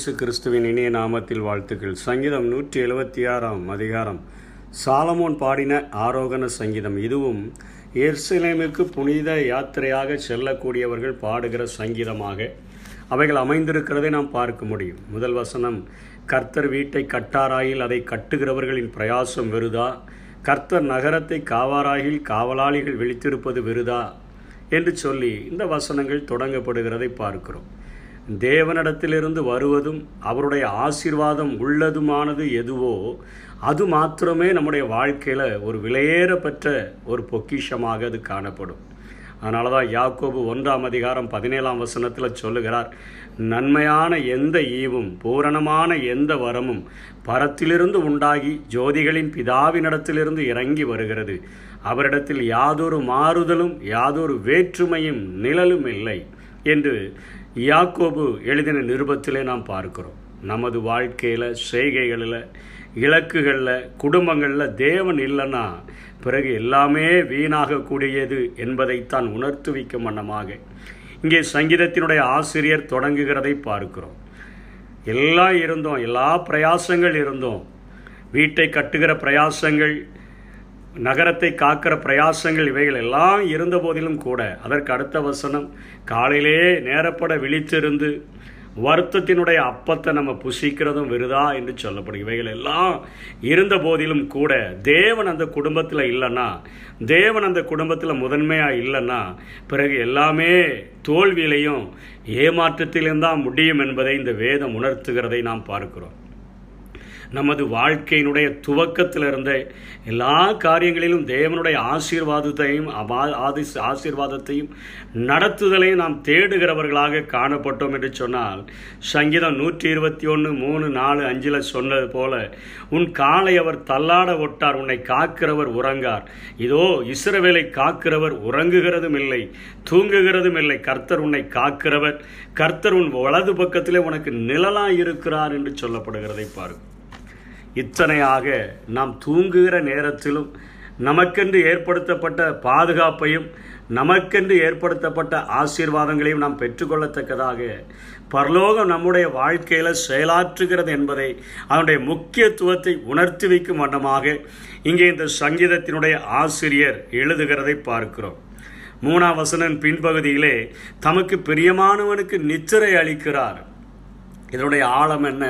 இயேசு கிறிஸ்துவின் இணைய நாமத்தில் வாழ்த்துக்கள் சங்கீதம் நூற்றி எழுபத்தி ஆறாம் அதிகாரம் சாலமோன் பாடின ஆரோகண சங்கீதம் இதுவும் எர்சிலேமுக்கு புனித யாத்திரையாக செல்லக்கூடியவர்கள் பாடுகிற சங்கீதமாக அவைகள் அமைந்திருக்கிறதை நாம் பார்க்க முடியும் முதல் வசனம் கர்த்தர் வீட்டை கட்டாராயில் அதை கட்டுகிறவர்களின் பிரயாசம் வெறுதா கர்த்தர் நகரத்தை காவாராயில் காவலாளிகள் விழித்திருப்பது வெறுதா என்று சொல்லி இந்த வசனங்கள் தொடங்கப்படுகிறதை பார்க்கிறோம் தேவனிடத்திலிருந்து வருவதும் அவருடைய ஆசீர்வாதம் உள்ளதுமானது எதுவோ அது மாத்திரமே நம்முடைய வாழ்க்கையில் ஒரு விலையேறப்பெற்ற ஒரு பொக்கிஷமாக அது காணப்படும் அதனால தான் யாக்கோபு ஒன்றாம் அதிகாரம் பதினேழாம் வசனத்தில் சொல்லுகிறார் நன்மையான எந்த ஈவும் பூரணமான எந்த வரமும் பரத்திலிருந்து உண்டாகி ஜோதிகளின் பிதாவினிடத்திலிருந்து இறங்கி வருகிறது அவரிடத்தில் யாதொரு மாறுதலும் யாதொரு வேற்றுமையும் நிழலும் இல்லை என்று யாக்கோபு எழுதின நிருபத்திலே நாம் பார்க்கிறோம் நமது வாழ்க்கையில் செய்கைகளில் இலக்குகளில் குடும்பங்களில் தேவன் இல்லைன்னா பிறகு எல்லாமே வீணாகக்கூடியது என்றதைத்தான் உணர்த்துவிக்கும் வண்ணமாக இங்கே சங்கீதத்தினுடைய ஆசிரியர் தொடங்குகிறதை பார்க்கிறோம் எல்லாம் இருந்தோம் எல்லா பிரயாசங்கள் இருந்தோம் வீட்டை கட்டுகிற பிரயாசங்கள் நகரத்தை காக்கிற பிரயாசங்கள் இவைகள் எல்லாம் இருந்த போதிலும் கூட அதற்கு அடுத்த வசனம் காலையிலே நேரப்பட விழித்திருந்து வருத்தத்தினுடைய அப்பத்தை நம்ம புசிக்கிறதும் விருதா என்று சொல்லப்படும் இவைகள் எல்லாம் இருந்த போதிலும் கூட தேவன் அந்த குடும்பத்தில் இல்லைன்னா தேவன் அந்த குடும்பத்தில் முதன்மையாக இல்லைன்னா பிறகு எல்லாமே தோல்வியிலையும் ஏமாற்றத்திலும் தான் முடியும் என்பதை இந்த வேதம் உணர்த்துகிறதை நாம் பார்க்கிறோம் நமது வாழ்க்கையினுடைய துவக்கத்திலிருந்து எல்லா காரியங்களிலும் தேவனுடைய ஆசீர்வாதத்தையும் ஆசீர்வாதத்தையும் நடத்துதலையும் நாம் தேடுகிறவர்களாக காணப்பட்டோம் என்று சொன்னால் சங்கீதம் நூற்றி இருபத்தி ஒன்று மூணு நாலு அஞ்சில் சொன்னது போல உன் காலை அவர் தள்ளாட ஒட்டார் உன்னை காக்கிறவர் உறங்கார் இதோ இஸ்ரவேலை காக்கிறவர் உறங்குகிறதும் இல்லை தூங்குகிறதும் இல்லை கர்த்தர் உன்னை காக்கிறவர் கர்த்தர் உன் வலது பக்கத்திலே உனக்கு நிழலாக இருக்கிறார் என்று சொல்லப்படுகிறதை பாருங்கள் இத்தனையாக நாம் தூங்குகிற நேரத்திலும் நமக்கென்று ஏற்படுத்தப்பட்ட பாதுகாப்பையும் நமக்கென்று ஏற்படுத்தப்பட்ட ஆசீர்வாதங்களையும் நாம் பெற்றுக்கொள்ளத்தக்கதாக பரலோகம் நம்முடைய வாழ்க்கையில் செயலாற்றுகிறது என்பதை அதனுடைய முக்கியத்துவத்தை உணர்த்தி வைக்கும் வண்ணமாக இங்கே இந்த சங்கீதத்தினுடைய ஆசிரியர் எழுதுகிறதை பார்க்கிறோம் மூணாம் வசனன் பின்பகுதியிலே தமக்கு பிரியமானவனுக்கு நிச்சரை அளிக்கிறார் இதனுடைய ஆழம் என்ன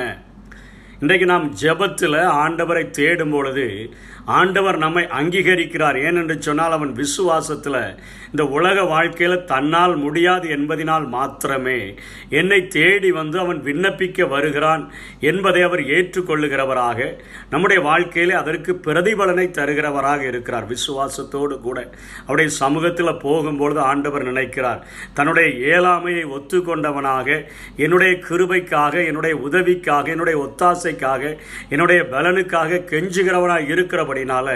இன்றைக்கு நாம் ஜபத்தில் ஆண்டவரை தேடும் பொழுது ஆண்டவர் நம்மை அங்கீகரிக்கிறார் ஏனென்று சொன்னால் அவன் விசுவாசத்தில் இந்த உலக வாழ்க்கையில் தன்னால் முடியாது என்பதினால் மாத்திரமே என்னை தேடி வந்து அவன் விண்ணப்பிக்க வருகிறான் என்பதை அவர் ஏற்றுக்கொள்ளுகிறவராக நம்முடைய வாழ்க்கையிலே அதற்கு பிரதிபலனை தருகிறவராக இருக்கிறார் விசுவாசத்தோடு கூட அவருடைய சமூகத்தில் போகும்பொழுது ஆண்டவர் நினைக்கிறார் தன்னுடைய இயலாமையை ஒத்துக்கொண்டவனாக என்னுடைய கிருபைக்காக என்னுடைய உதவிக்காக என்னுடைய ஒத்தாசைக்காக என்னுடைய பலனுக்காக கெஞ்சுகிறவனாக இருக்கிறபடி இருக்கிறபடினால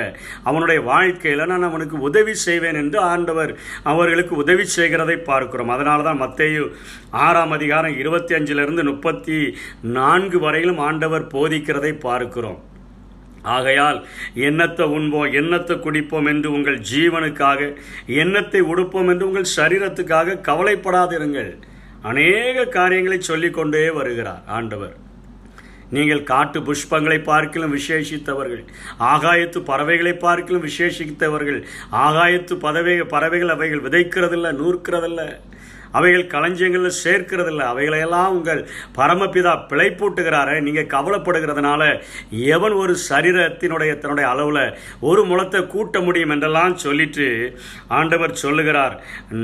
அவனுடைய வாழ்க்கையில் நான் அவனுக்கு உதவி செய்வேன் என்று ஆண்டவர் அவர்களுக்கு உதவி செய்கிறதை பார்க்கிறோம் அதனால தான் மத்தேயு ஆறாம் அதிகாரம் இருபத்தி அஞ்சிலிருந்து முப்பத்தி நான்கு வரையிலும் ஆண்டவர் போதிக்கிறதை பார்க்கிறோம் ஆகையால் எண்ணத்தை உண்போம் எண்ணத்தை குடிப்போம் என்று உங்கள் ஜீவனுக்காக எண்ணத்தை உடுப்போம் என்று உங்கள் சரீரத்துக்காக கவலைப்படாதிருங்கள் அநேக காரியங்களை சொல்லிக்கொண்டே வருகிறார் ஆண்டவர் நீங்கள் காட்டு புஷ்பங்களை பார்க்கலும் விசேஷித்தவர்கள் ஆகாயத்து பறவைகளை பார்க்கலும் விசேஷித்தவர்கள் ஆகாயத்து பதவை பறவைகள் அவைகள் விதைக்கிறதில்ல நூற்கிறதில்லை அவைகள் களஞ்சியங்களில் இல்லை அவைகளையெல்லாம் உங்கள் பரமபிதா பிழை போட்டுகிறார நீங்கள் கவலைப்படுகிறதுனால எவன் ஒரு சரீரத்தினுடைய தன்னுடைய அளவில் ஒரு முளத்தை கூட்ட முடியும் என்றெல்லாம் சொல்லிட்டு ஆண்டவர் சொல்லுகிறார்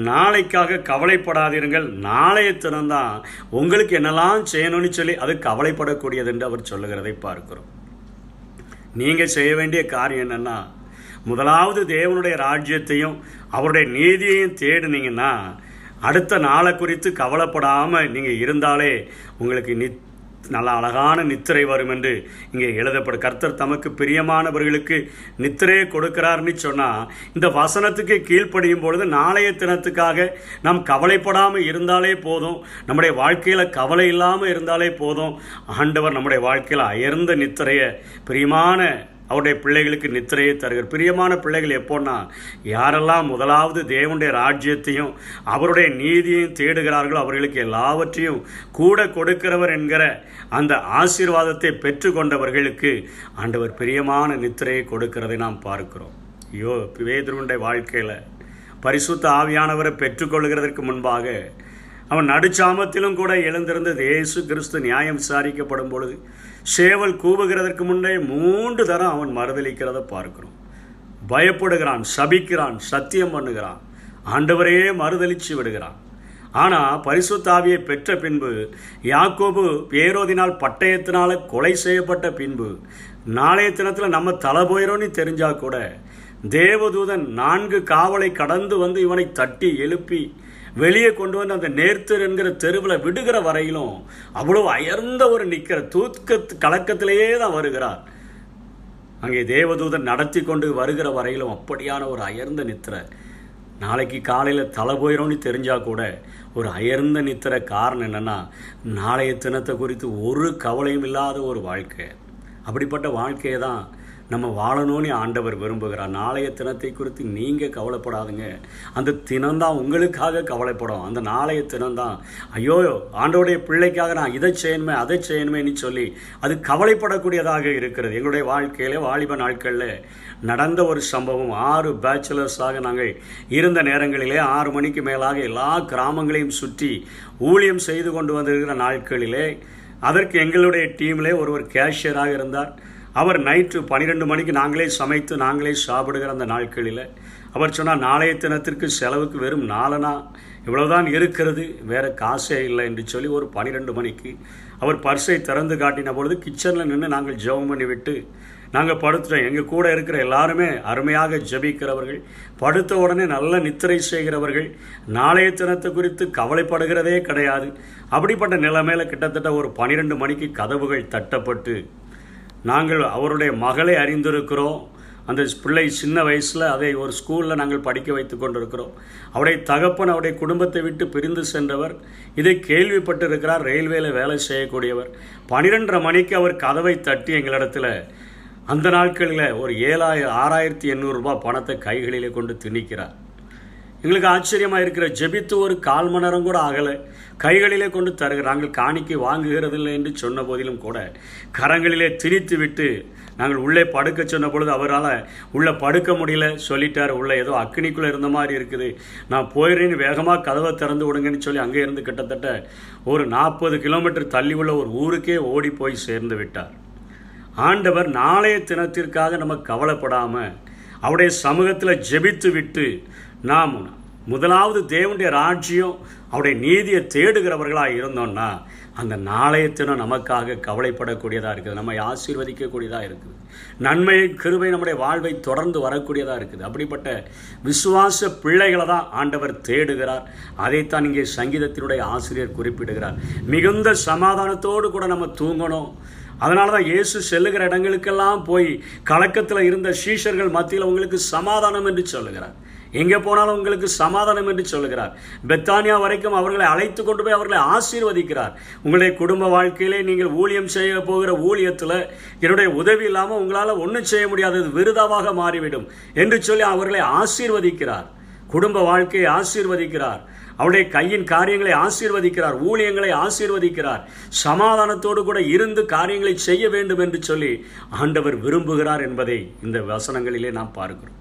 நாளைக்காக கவலைப்படாதீர்கள் நாளைய தினம்தான் உங்களுக்கு என்னெல்லாம் செய்யணும்னு சொல்லி அது கவலைப்படக்கூடியது என்று அவர் சொல்லுகிறதை பார்க்கிறோம் நீங்கள் செய்ய வேண்டிய காரியம் என்னென்னா முதலாவது தேவனுடைய ராஜ்யத்தையும் அவருடைய நீதியையும் தேடினீங்கன்னா அடுத்த நாளை குறித்து கவலைப்படாமல் நீங்கள் இருந்தாலே உங்களுக்கு நித் நல்ல அழகான நித்திரை வரும் என்று இங்கே எழுதப்படு கர்த்தர் தமக்கு பிரியமானவர்களுக்கு நித்திரையை கொடுக்கிறார்னு சொன்னால் இந்த வசனத்துக்கு கீழ்ப்படியும் பொழுது நாளைய தினத்துக்காக நாம் கவலைப்படாமல் இருந்தாலே போதும் நம்முடைய வாழ்க்கையில் கவலை இல்லாமல் இருந்தாலே போதும் ஆண்டவர் நம்முடைய வாழ்க்கையில் அயர்ந்த நித்திரையை பிரியமான அவருடைய பிள்ளைகளுக்கு நித்திரையை தருகிறார் பிரியமான பிள்ளைகள் எப்போன்னா யாரெல்லாம் முதலாவது தேவனுடைய ராஜ்யத்தையும் அவருடைய நீதியையும் தேடுகிறார்களோ அவர்களுக்கு எல்லாவற்றையும் கூட கொடுக்கிறவர் என்கிற அந்த ஆசீர்வாதத்தை பெற்றுக்கொண்டவர்களுக்கு ஆண்டவர் பிரியமான நித்திரையை கொடுக்கிறதை நாம் பார்க்கிறோம் ஐயோ வேதுருவனுடைய வாழ்க்கையில் பரிசுத்த ஆவியானவரை பெற்றுக்கொள்கிறதற்கு முன்பாக அவன் நடுச்சாமத்திலும் கூட எழுந்திருந்த இயேசு கிறிஸ்து நியாயம் விசாரிக்கப்படும் பொழுது சேவல் கூவுகிறதற்கு முன்னே மூன்று தரம் அவன் மறுதளிக்கிறத பார்க்கிறோம் பயப்படுகிறான் சபிக்கிறான் சத்தியம் பண்ணுகிறான் ஆண்டவரையே மறுதளிச்சு விடுகிறான் ஆனால் பரிசுத்தாவியை பெற்ற பின்பு யாக்கோபு பேரோதினால் பட்டயத்தினால் கொலை செய்யப்பட்ட பின்பு நாளைய தினத்தில் நம்ம தலை போயிடும்னு தெரிஞ்சால் கூட தேவதூதன் நான்கு காவலை கடந்து வந்து இவனை தட்டி எழுப்பி வெளியே கொண்டு வந்து அந்த நேர்த்தர் என்கிற தெருவில் விடுகிற வரையிலும் அவ்வளோ அயர்ந்த ஒரு நிற்கிற தூக்க கலக்கத்திலேயே தான் வருகிறார் அங்கே தேவதூதன் நடத்தி கொண்டு வருகிற வரையிலும் அப்படியான ஒரு அயர்ந்த நித்திர நாளைக்கு காலையில் தலை போயிடும்னு தெரிஞ்சால் கூட ஒரு அயர்ந்த நித்திர காரணம் என்னென்னா நாளைய தினத்தை குறித்து ஒரு கவலையும் இல்லாத ஒரு வாழ்க்கை அப்படிப்பட்ட வாழ்க்கையை தான் நம்ம வாழணும்னு ஆண்டவர் விரும்புகிறார் நாளைய தினத்தை குறித்து நீங்கள் கவலைப்படாதுங்க அந்த தினம்தான் உங்களுக்காக கவலைப்படும் அந்த நாளைய தினம்தான் ஐயோ ஆண்டோடைய பிள்ளைக்காக நான் இதை செய்யணுமே அதை செய்யணுமேன்னு சொல்லி அது கவலைப்படக்கூடியதாக இருக்கிறது எங்களுடைய வாழ்க்கையில் வாலிப நாட்களில் நடந்த ஒரு சம்பவம் ஆறு பேச்சுலர்ஸாக நாங்கள் இருந்த நேரங்களிலே ஆறு மணிக்கு மேலாக எல்லா கிராமங்களையும் சுற்றி ஊழியம் செய்து கொண்டு வந்திருக்கிற நாட்களிலே அதற்கு எங்களுடைய டீமிலே ஒருவர் கேஷியராக இருந்தார் அவர் நைட்டு பன்னிரெண்டு மணிக்கு நாங்களே சமைத்து நாங்களே சாப்பிடுகிற அந்த நாட்களில் அவர் சொன்னால் நாளைய தினத்திற்கு செலவுக்கு வெறும் நாளனா இவ்வளோதான் இருக்கிறது வேறு காசே இல்லை என்று சொல்லி ஒரு பன்னிரெண்டு மணிக்கு அவர் பர்ஸை திறந்து காட்டின பொழுது கிச்சனில் நின்று நாங்கள் ஜெபம் பண்ணிவிட்டு நாங்கள் படுத்துட்டோம் எங்கள் கூட இருக்கிற எல்லாருமே அருமையாக ஜபிக்கிறவர்கள் படுத்த உடனே நல்ல நித்திரை செய்கிறவர்கள் நாளைய தினத்தை குறித்து கவலைப்படுகிறதே கிடையாது அப்படிப்பட்ட நிலைமையில் கிட்டத்தட்ட ஒரு பன்னிரெண்டு மணிக்கு கதவுகள் தட்டப்பட்டு நாங்கள் அவருடைய மகளை அறிந்திருக்கிறோம் அந்த பிள்ளை சின்ன வயசில் அதை ஒரு ஸ்கூலில் நாங்கள் படிக்க வைத்து கொண்டிருக்கிறோம் அவருடைய தகப்பன் அவருடைய குடும்பத்தை விட்டு பிரிந்து சென்றவர் இதை கேள்விப்பட்டிருக்கிறார் ரயில்வேல வேலை செய்யக்கூடியவர் பனிரெண்டரை மணிக்கு அவர் கதவை தட்டி எங்களிடத்தில் அந்த நாட்களில் ஒரு ஏழாயிரம் ஆறாயிரத்தி எண்ணூறுரூபா பணத்தை கைகளிலே கொண்டு திணிக்கிறார் எங்களுக்கு ஆச்சரியமாக இருக்கிற ஜெபித்து ஒரு கால் மணி நேரம் கூட ஆகலை கைகளிலே கொண்டு தருகிற நாங்கள் காணிக்கை வாங்குகிறதில்லை என்று சொன்ன போதிலும் கூட கரங்களிலே திணித்து விட்டு நாங்கள் உள்ளே படுக்க சொன்ன பொழுது அவரால் உள்ளே படுக்க முடியல சொல்லிட்டார் உள்ளே ஏதோ அக்னிக்குள்ளே இருந்த மாதிரி இருக்குது நான் போயிடுறேன்னு வேகமாக கதவை திறந்து விடுங்கன்னு சொல்லி அங்கே இருந்து கிட்டத்தட்ட ஒரு நாற்பது கிலோமீட்டர் தள்ளி உள்ள ஒரு ஊருக்கே ஓடி போய் சேர்ந்து விட்டார் ஆண்டவர் நாளைய தினத்திற்காக நம்ம கவலைப்படாமல் அவருடைய சமூகத்தில் ஜெபித்து விட்டு நாம் முதலாவது தேவனுடைய ராஜ்யம் அவருடைய நீதியை தேடுகிறவர்களாக இருந்தோம்னா அந்த நாளையத்தினம் நமக்காக கவலைப்படக்கூடியதாக இருக்குது நம்மை ஆசீர்வதிக்கக்கூடியதாக இருக்குது நன்மை கிருவை நம்முடைய வாழ்வை தொடர்ந்து வரக்கூடியதாக இருக்குது அப்படிப்பட்ட விசுவாச பிள்ளைகளை தான் ஆண்டவர் தேடுகிறார் அதைத்தான் இங்கே சங்கீதத்தினுடைய ஆசிரியர் குறிப்பிடுகிறார் மிகுந்த சமாதானத்தோடு கூட நம்ம தூங்கணும் அதனால தான் இயேசு செல்லுகிற இடங்களுக்கெல்லாம் போய் கலக்கத்தில் இருந்த சீஷர்கள் மத்தியில் உங்களுக்கு சமாதானம் என்று சொல்லுகிறார் எங்கே போனாலும் உங்களுக்கு சமாதானம் என்று சொல்லுகிறார் பெத்தானியா வரைக்கும் அவர்களை அழைத்து கொண்டு போய் அவர்களை ஆசீர்வதிக்கிறார் உங்களுடைய குடும்ப வாழ்க்கையிலே நீங்கள் ஊழியம் செய்ய போகிற ஊழியத்தில் என்னுடைய உதவி இல்லாமல் உங்களால் ஒன்றும் செய்ய முடியாதது விருதாவாக மாறிவிடும் என்று சொல்லி அவர்களை ஆசீர்வதிக்கிறார் குடும்ப வாழ்க்கையை ஆசீர்வதிக்கிறார் அவருடைய கையின் காரியங்களை ஆசீர்வதிக்கிறார் ஊழியங்களை ஆசீர்வதிக்கிறார் சமாதானத்தோடு கூட இருந்து காரியங்களை செய்ய வேண்டும் என்று சொல்லி ஆண்டவர் விரும்புகிறார் என்பதை இந்த வசனங்களிலே நாம் பார்க்கிறோம்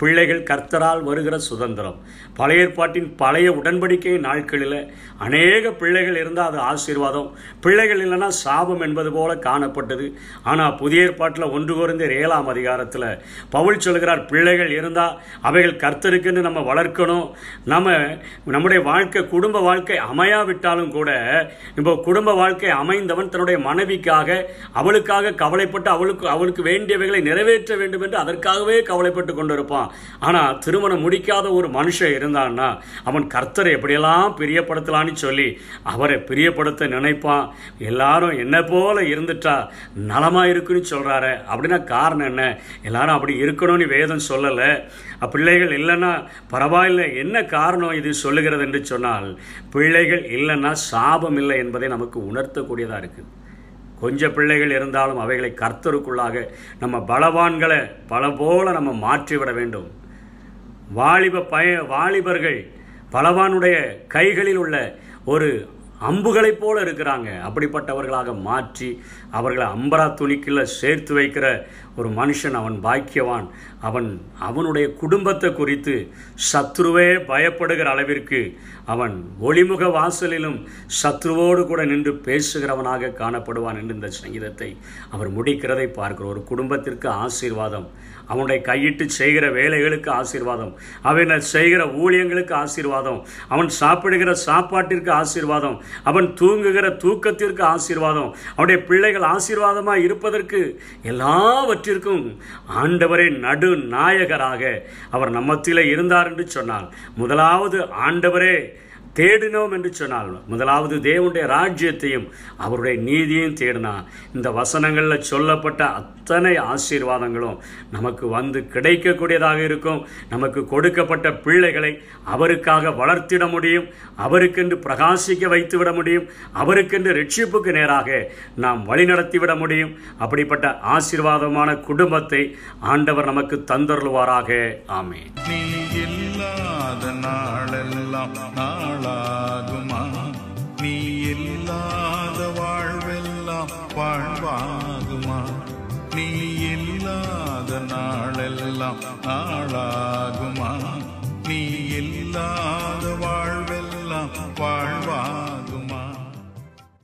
பிள்ளைகள் கர்த்தரால் வருகிற சுதந்திரம் பழைய ஏற்பாட்டின் பழைய உடன்படிக்கை நாட்களில் அநேக பிள்ளைகள் இருந்தால் அது ஆசீர்வாதம் பிள்ளைகள் இல்லைன்னா சாபம் என்பது போல காணப்பட்டது ஆனால் புதிய ஏற்பாட்டில் ஒன்று குறைந்த ஏழாம் அதிகாரத்தில் பவுல் சொல்கிறார் பிள்ளைகள் இருந்தால் அவைகள் கர்த்தருக்குன்னு நம்ம வளர்க்கணும் நம்ம நம்முடைய வாழ்க்கை குடும்ப வாழ்க்கை அமையாவிட்டாலும் கூட இப்போ குடும்ப வாழ்க்கை அமைந்தவன் தன்னுடைய மனைவிக்காக அவளுக்காக கவலைப்பட்டு அவளுக்கு அவளுக்கு வேண்டியவைகளை நிறைவேற்ற வேண்டும் என்று அதற்காகவே கவலைப்பட்டு கொண்டிருப்பான் ஆனால் திருமணம் முடிக்காத ஒரு மனுஷன் இருந்தான்னா அவன் கர்த்தரை எப்படியெல்லாம் பிரியப்படுத்தலான்னு சொல்லி அவரை பிரியப்படுத்த நினைப்பான் எல்லாரும் என்ன போல இருந்துட்டா நலமாக இருக்குன்னு சொல்கிறாரு அப்படின்னா காரணம் என்ன எல்லாரும் அப்படி இருக்கணும்னு வேதம் சொல்லலை பிள்ளைகள் இல்லைன்னா பரவாயில்லை என்ன காரணம் இது சொல்லுகிறது என்று சொன்னால் பிள்ளைகள் இல்லைன்னா சாபம் இல்லை என்பதை நமக்கு உணர்த்தக்கூடியதாக இருக்குது கொஞ்சம் பிள்ளைகள் இருந்தாலும் அவைகளை கர்த்தருக்குள்ளாக நம்ம பலவான்களை பல போல நம்ம மாற்றிவிட வேண்டும் வாலிப பய வாலிபர்கள் பலவானுடைய கைகளில் உள்ள ஒரு அம்புகளைப் போல இருக்கிறாங்க அப்படிப்பட்டவர்களாக மாற்றி அவர்களை அம்பரா துணிக்கில் சேர்த்து வைக்கிற ஒரு மனுஷன் அவன் பாக்கியவான் அவன் அவனுடைய குடும்பத்தை குறித்து சத்ருவே பயப்படுகிற அளவிற்கு அவன் ஒளிமுக வாசலிலும் சத்ருவோடு கூட நின்று பேசுகிறவனாக காணப்படுவான் என்று இந்த சங்கீதத்தை அவர் முடிக்கிறதை பார்க்கிறோம் ஒரு குடும்பத்திற்கு ஆசீர்வாதம் அவனுடைய கையிட்டு செய்கிற வேலைகளுக்கு ஆசீர்வாதம் அவன் செய்கிற ஊழியங்களுக்கு ஆசீர்வாதம் அவன் சாப்பிடுகிற சாப்பாட்டிற்கு ஆசீர்வாதம் அவன் தூங்குகிற தூக்கத்திற்கு ஆசீர்வாதம் அவனுடைய பிள்ளைகள் ஆசீர்வாதமாக இருப்பதற்கு எல்லாவற்றிற்கும் ஆண்டவரே நடு நாயகராக அவர் நம்மத்திலே இருந்தார் என்று சொன்னார் முதலாவது ஆண்டவரே தேடினோம் என்று சொன்னால் முதலாவது தேவனுடைய ராஜ்யத்தையும் அவருடைய நீதியையும் தேடினா இந்த வசனங்களில் சொல்லப்பட்ட அத்தனை ஆசீர்வாதங்களும் நமக்கு வந்து கிடைக்கக்கூடியதாக இருக்கும் நமக்கு கொடுக்கப்பட்ட பிள்ளைகளை அவருக்காக வளர்த்திட முடியும் அவருக்கென்று பிரகாசிக்க வைத்துவிட முடியும் அவருக்கென்று ரட்சிப்புக்கு நேராக நாம் வழிநடத்திவிட முடியும் அப்படிப்பட்ட ஆசீர்வாதமான குடும்பத்தை ஆண்டவர் நமக்கு தந்தருள்வாராக ஆமே நாளெல்லாம் நாள் வாழாகுமா நீ இல்லாத வாழ்வெல்லாம் வாழ்வாகுமா நீ இல்லாத நாளெல்லாம் நாளாகுமா நீ இல்லாத வாழ்வெல்லாம் வாழ்